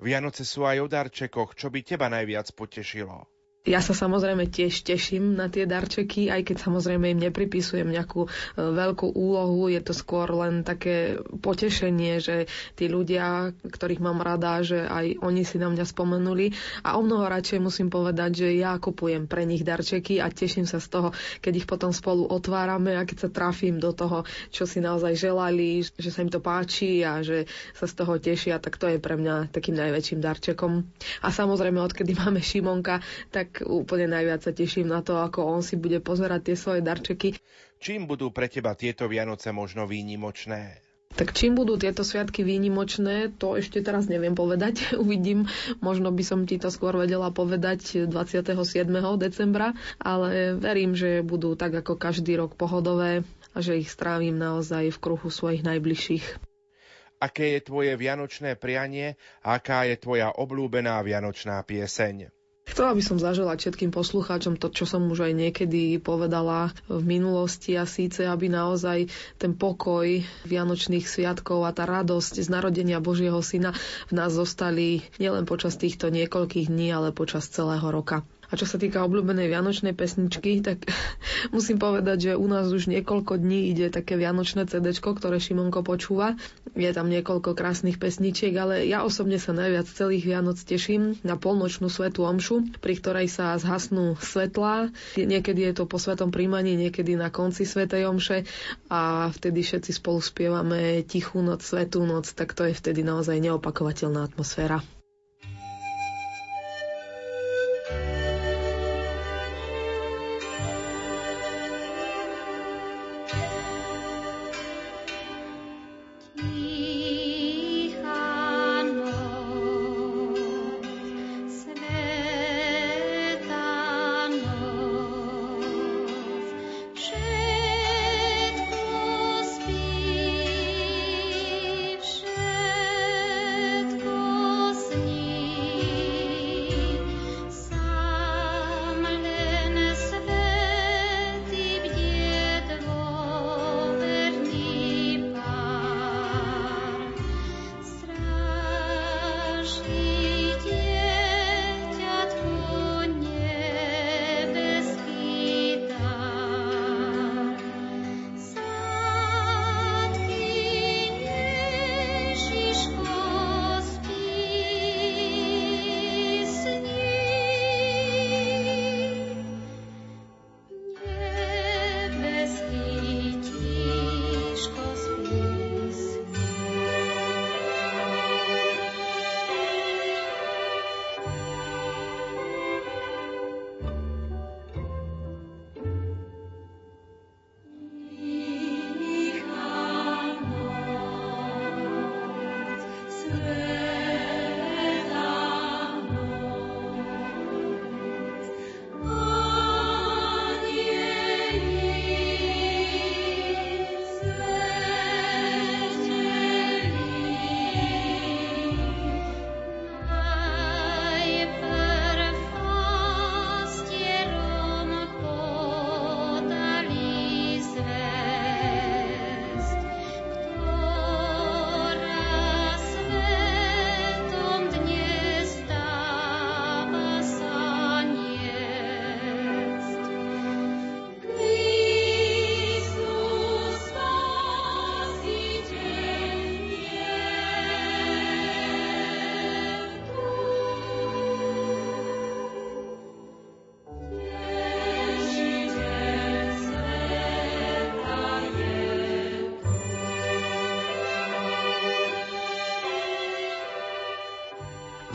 Vianoce sú aj o darčekoch, čo by teba najviac potešilo? Ja sa samozrejme tiež teším na tie darčeky, aj keď samozrejme im nepripisujem nejakú e, veľkú úlohu. Je to skôr len také potešenie, že tí ľudia, ktorých mám rada, že aj oni si na mňa spomenuli. A o mnoho radšej musím povedať, že ja kupujem pre nich darčeky a teším sa z toho, keď ich potom spolu otvárame a keď sa trafím do toho, čo si naozaj želali, že sa im to páči a že sa z toho tešia, tak to je pre mňa takým najväčším darčekom. A samozrejme, odkedy máme Šimonka, tak úplne najviac sa teším na to, ako on si bude pozerať tie svoje darčeky. Čím budú pre teba tieto Vianoce možno výnimočné? Tak čím budú tieto sviatky výnimočné, to ešte teraz neviem povedať. Uvidím, možno by som ti to skôr vedela povedať 27. decembra, ale verím, že budú tak ako každý rok pohodové a že ich strávim naozaj v kruhu svojich najbližších. Aké je tvoje vianočné prianie a aká je tvoja obľúbená vianočná pieseň? Chcela by som zaželať všetkým poslucháčom to, čo som už aj niekedy povedala v minulosti a síce, aby naozaj ten pokoj Vianočných sviatkov a tá radosť z narodenia Božieho Syna v nás zostali nielen počas týchto niekoľkých dní, ale počas celého roka. A čo sa týka obľúbenej vianočnej pesničky, tak musím povedať, že u nás už niekoľko dní ide také vianočné CD, ktoré Šimonko počúva. Je tam niekoľko krásnych pesničiek, ale ja osobne sa najviac celých Vianoc teším na polnočnú svetú omšu, pri ktorej sa zhasnú svetlá. Niekedy je to po svetom príjmaní, niekedy na konci svetej omše a vtedy všetci spolu spievame Tichú noc, Svetú noc, tak to je vtedy naozaj neopakovateľná atmosféra.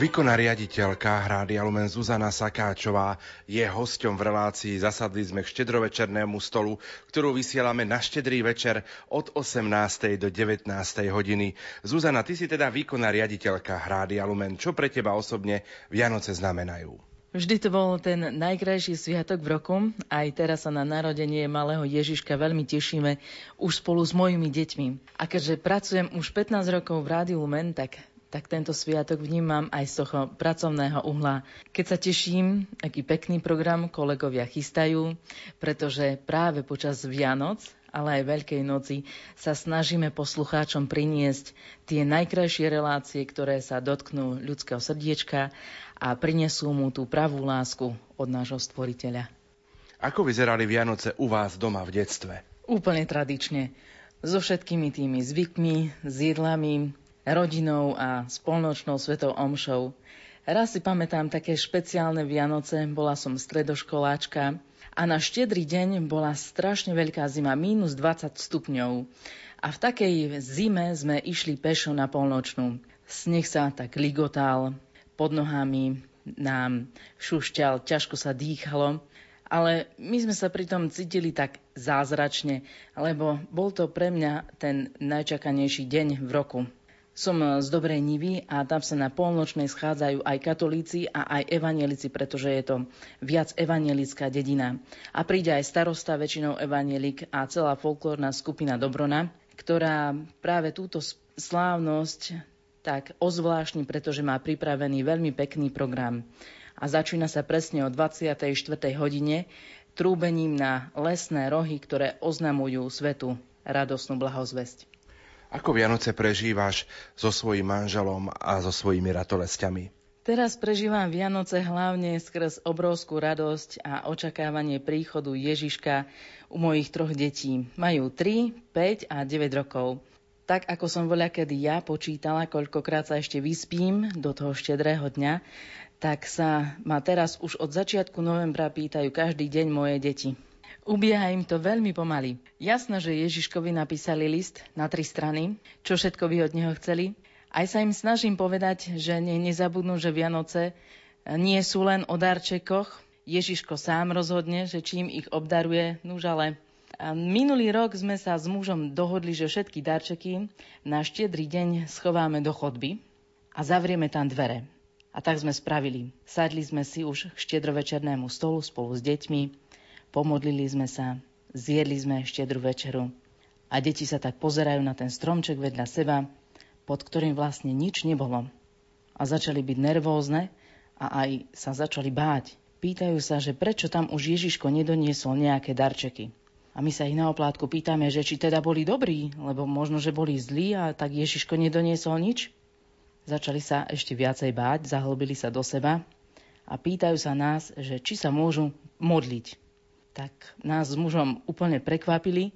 Výkonná riaditeľka Hrády Lumen Zuzana Sakáčová je hosťom v relácii Zasadli sme k štedrovečernému stolu, ktorú vysielame na štedrý večer od 18. do 19. hodiny. Zuzana, ty si teda výkonná riaditeľka Hrády Lumen. Čo pre teba osobne Vianoce znamenajú? Vždy to bol ten najkrajší sviatok v roku. Aj teraz sa na narodenie malého Ježiška veľmi tešíme už spolu s mojimi deťmi. A keďže pracujem už 15 rokov v Rádiu Lumen, tak tak tento sviatok vnímam aj z toho pracovného uhla. Keď sa teším, aký pekný program kolegovia chystajú, pretože práve počas Vianoc ale aj Veľkej noci sa snažíme poslucháčom priniesť tie najkrajšie relácie, ktoré sa dotknú ľudského srdiečka a prinesú mu tú pravú lásku od nášho stvoriteľa. Ako vyzerali Vianoce u vás doma v detstve? Úplne tradične. So všetkými tými zvykmi, s jedlami, rodinou a spolnočnou svetou omšou. Raz si pamätám také špeciálne Vianoce, bola som stredoškoláčka a na štedrý deň bola strašne veľká zima, minus 20 stupňov. A v takej zime sme išli pešo na polnočnú. Sneh sa tak ligotal, pod nohami nám šušťal, ťažko sa dýchalo, ale my sme sa pritom cítili tak zázračne, lebo bol to pre mňa ten najčakanejší deň v roku. Som z Dobrej Nivy a tam sa na polnočnej schádzajú aj katolíci a aj evanielici, pretože je to viac evanielická dedina. A príde aj starosta, väčšinou evanielik a celá folklórna skupina Dobrona, ktorá práve túto slávnosť tak ozvláštni, pretože má pripravený veľmi pekný program. a začína sa presne o 24. hodine trúbením na lesné rohy, ktoré oznamujú svetu radosnú blahozvesť. Ako Vianoce prežívaš so svojím manželom a so svojimi ratolestiami? Teraz prežívam Vianoce hlavne skrz obrovskú radosť a očakávanie príchodu Ježiška u mojich troch detí. Majú 3, 5 a 9 rokov. Tak ako som voľa kedy ja počítala, koľkokrát sa ešte vyspím do toho štedrého dňa, tak sa ma teraz už od začiatku novembra pýtajú každý deň moje deti. Ubieha im to veľmi pomaly. Jasno, že Ježiškovi napísali list na tri strany, čo všetko by od neho chceli, aj sa im snažím povedať, že ne, nezabudnú, že Vianoce nie sú len o darčekoch. Ježiško sám rozhodne, že čím ich obdaruje. Nuž ale minulý rok sme sa s mužom dohodli, že všetky darčeky na štiedrý deň schováme do chodby a zavrieme tam dvere. A tak sme spravili. Sadli sme si už k štiedrovečernému stolu spolu s deťmi, pomodlili sme sa, zjedli sme štiedru večeru a deti sa tak pozerajú na ten stromček vedľa seba pod ktorým vlastne nič nebolo. A začali byť nervózne a aj sa začali báť. Pýtajú sa, že prečo tam už Ježiško nedoniesol nejaké darčeky. A my sa ich na oplátku pýtame, že či teda boli dobrí, lebo možno, že boli zlí a tak Ježiško nedoniesol nič. Začali sa ešte viacej báť, zahlbili sa do seba a pýtajú sa nás, že či sa môžu modliť. Tak nás s mužom úplne prekvapili,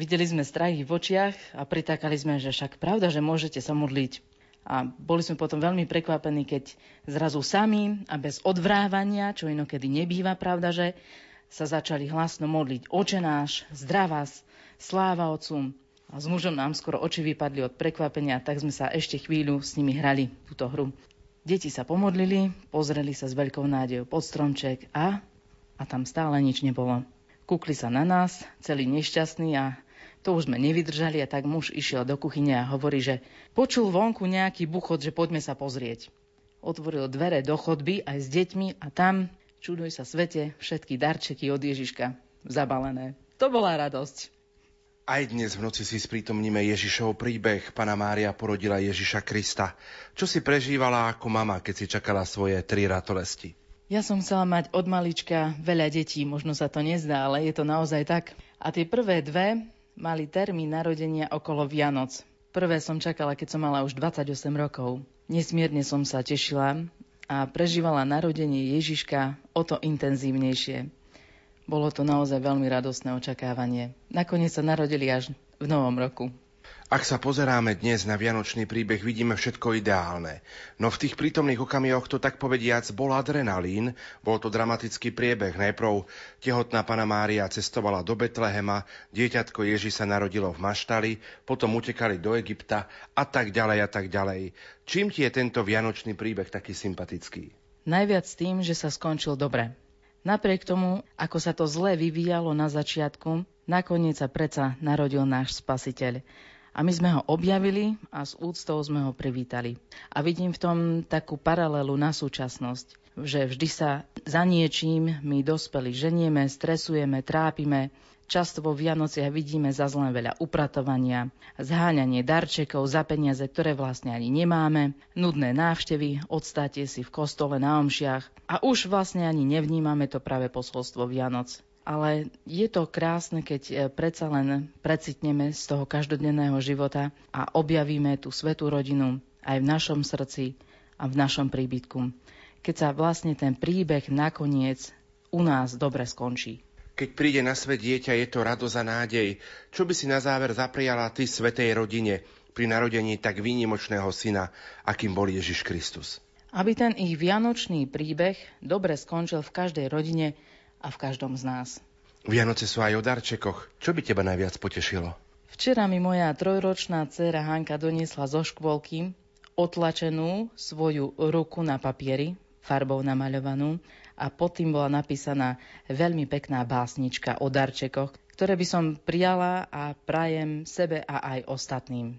Videli sme strach v očiach a pritákali sme, že však pravda, že môžete sa modliť. A boli sme potom veľmi prekvapení, keď zrazu sami a bez odvrávania, čo inokedy nebýva, pravda, že sa začali hlasno modliť. Oče náš, zdravás, sláva Otcom. A s mužom nám skoro oči vypadli od prekvapenia, tak sme sa ešte chvíľu s nimi hrali túto hru. Deti sa pomodlili, pozreli sa s veľkou nádejou pod stromček a, a tam stále nič nebolo. Kúkli sa na nás, celý nešťastný a to už sme nevydržali a tak muž išiel do kuchyne a hovorí, že počul vonku nejaký buchot, že poďme sa pozrieť. Otvoril dvere do chodby aj s deťmi a tam, čuduj sa svete, všetky darčeky od Ježiška zabalené. To bola radosť. Aj dnes v noci si sprítomníme Ježišov príbeh. Pana Mária porodila Ježiša Krista. Čo si prežívala ako mama, keď si čakala svoje tri ratolesti? Ja som chcela mať od malička veľa detí, možno sa to nezdá, ale je to naozaj tak. A tie prvé dve mali termín narodenia okolo Vianoc. Prvé som čakala, keď som mala už 28 rokov. Nesmierne som sa tešila a prežívala narodenie Ježiška o to intenzívnejšie. Bolo to naozaj veľmi radostné očakávanie. Nakoniec sa narodili až v novom roku. Ak sa pozeráme dnes na Vianočný príbeh, vidíme všetko ideálne. No v tých prítomných okamihoch to tak povediac bol adrenalín, bol to dramatický priebeh. Najprv tehotná pana Mária cestovala do Betlehema, dieťatko Ježi sa narodilo v Maštali, potom utekali do Egypta a tak ďalej a tak ďalej. Čím ti je tento Vianočný príbeh taký sympatický? Najviac tým, že sa skončil dobre. Napriek tomu, ako sa to zle vyvíjalo na začiatku, nakoniec sa predsa narodil náš spasiteľ. A my sme ho objavili a s úctou sme ho privítali. A vidím v tom takú paralelu na súčasnosť, že vždy sa za niečím my dospeli ženieme, stresujeme, trápime. Často vo Vianociach vidíme za len veľa upratovania, zháňanie darčekov za peniaze, ktoré vlastne ani nemáme, nudné návštevy, odstátie si v kostole na omšiach a už vlastne ani nevnímame to práve posolstvo Vianoc ale je to krásne, keď e, predsa len precitneme z toho každodenného života a objavíme tú svetú rodinu aj v našom srdci a v našom príbytku. Keď sa vlastne ten príbeh nakoniec u nás dobre skončí. Keď príde na svet dieťa, je to radosť a nádej. Čo by si na záver zapriala ty svetej rodine pri narodení tak výnimočného syna, akým bol Ježiš Kristus? Aby ten ich vianočný príbeh dobre skončil v každej rodine, a v každom z nás. Vianoce sú aj o darčekoch. Čo by teba najviac potešilo? Včera mi moja trojročná dcéra Hanka doniesla zo škôlky otlačenú svoju ruku na papieri, farbou namaľovanú a pod tým bola napísaná veľmi pekná básnička o darčekoch, ktoré by som prijala a prajem sebe a aj ostatným.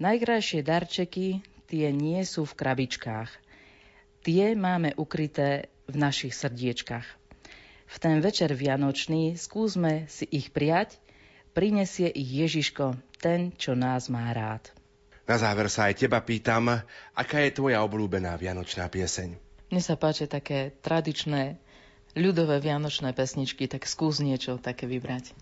Najkrajšie darčeky tie nie sú v krabičkách. Tie máme ukryté v našich srdiečkach. V ten večer vianočný skúsme si ich prijať, prinesie ich Ježiško, ten, čo nás má rád. Na záver sa aj teba pýtam, aká je tvoja obľúbená vianočná pieseň? Mne sa páči také tradičné ľudové vianočné pesničky, tak skús niečo také vybrať.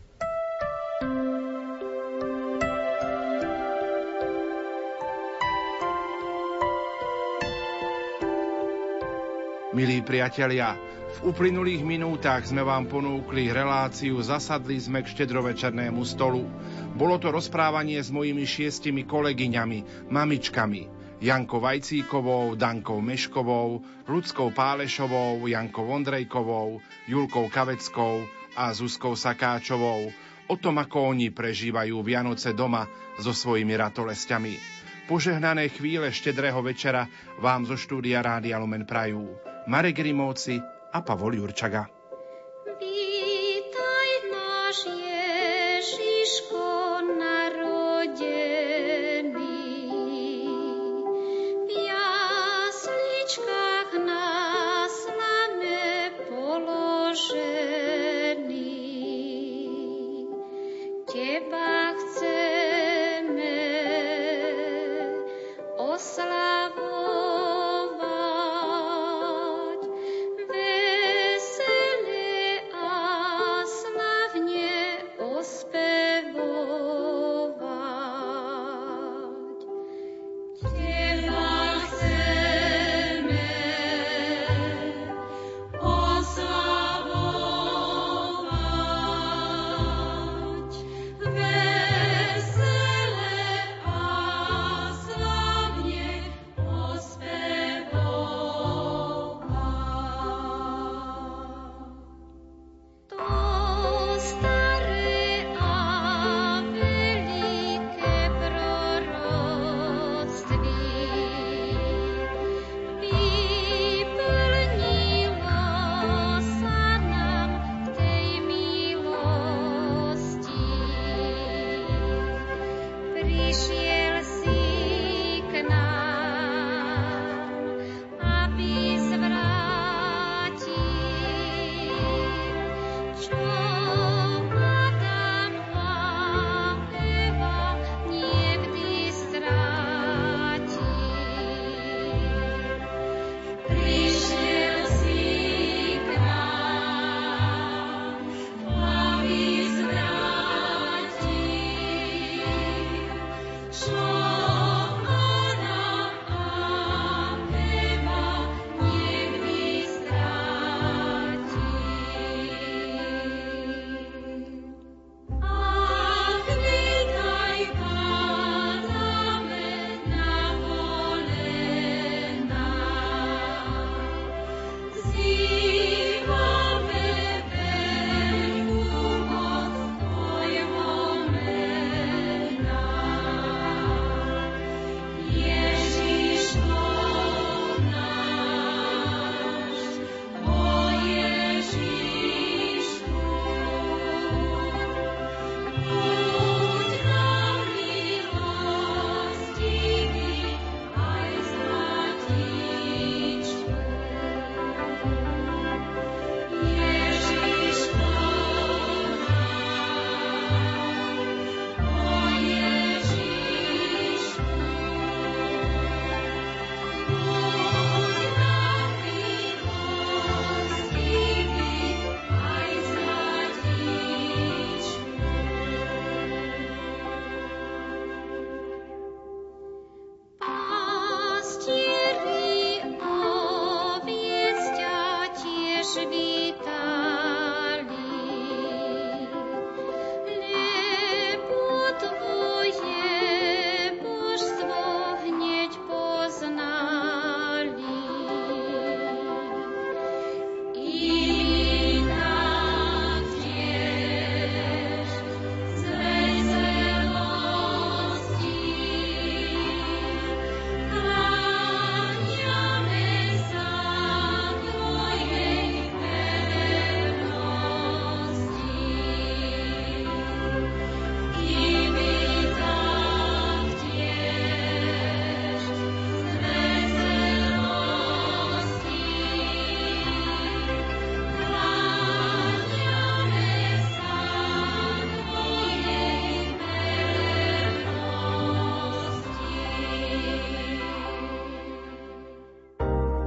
Milí priatelia, v uplynulých minútach sme vám ponúkli reláciu Zasadli sme k štedrovečernému stolu. Bolo to rozprávanie s mojimi šiestimi kolegyňami, mamičkami. Jankou Vajcíkovou, Dankou Meškovou, Ľudskou Pálešovou, Jankou Ondrejkovou, Julkou Kaveckou a Zuzkou Sakáčovou o tom, ako oni prežívajú Vianoce doma so svojimi ratolestiami. Požehnané chvíle štedrého večera vám zo štúdia Rádia Lumen prajú. Marek Rimovci a Pavol Jurčaga.